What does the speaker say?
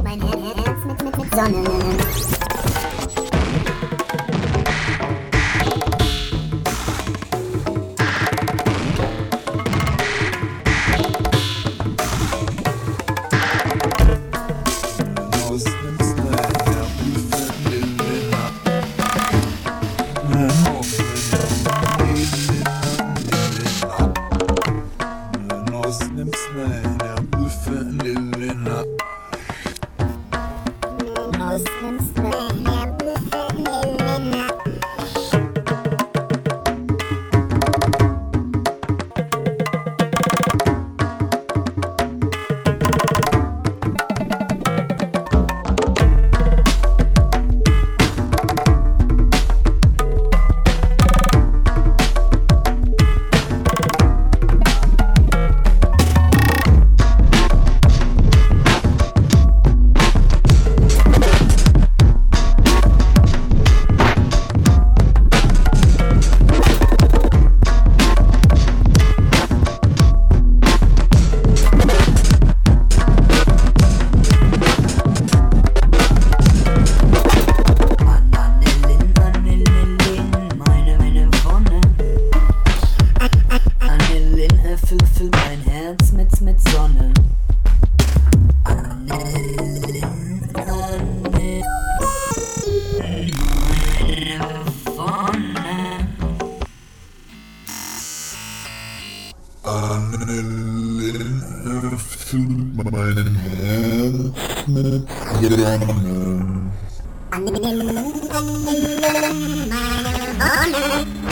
Mein Herz mit, mit, mit Sonne. Meine, Erfüllt füllt mein Herz mit, mit Sonne. Erfüllt meinen Herz mit Sonne. Meine Sonne.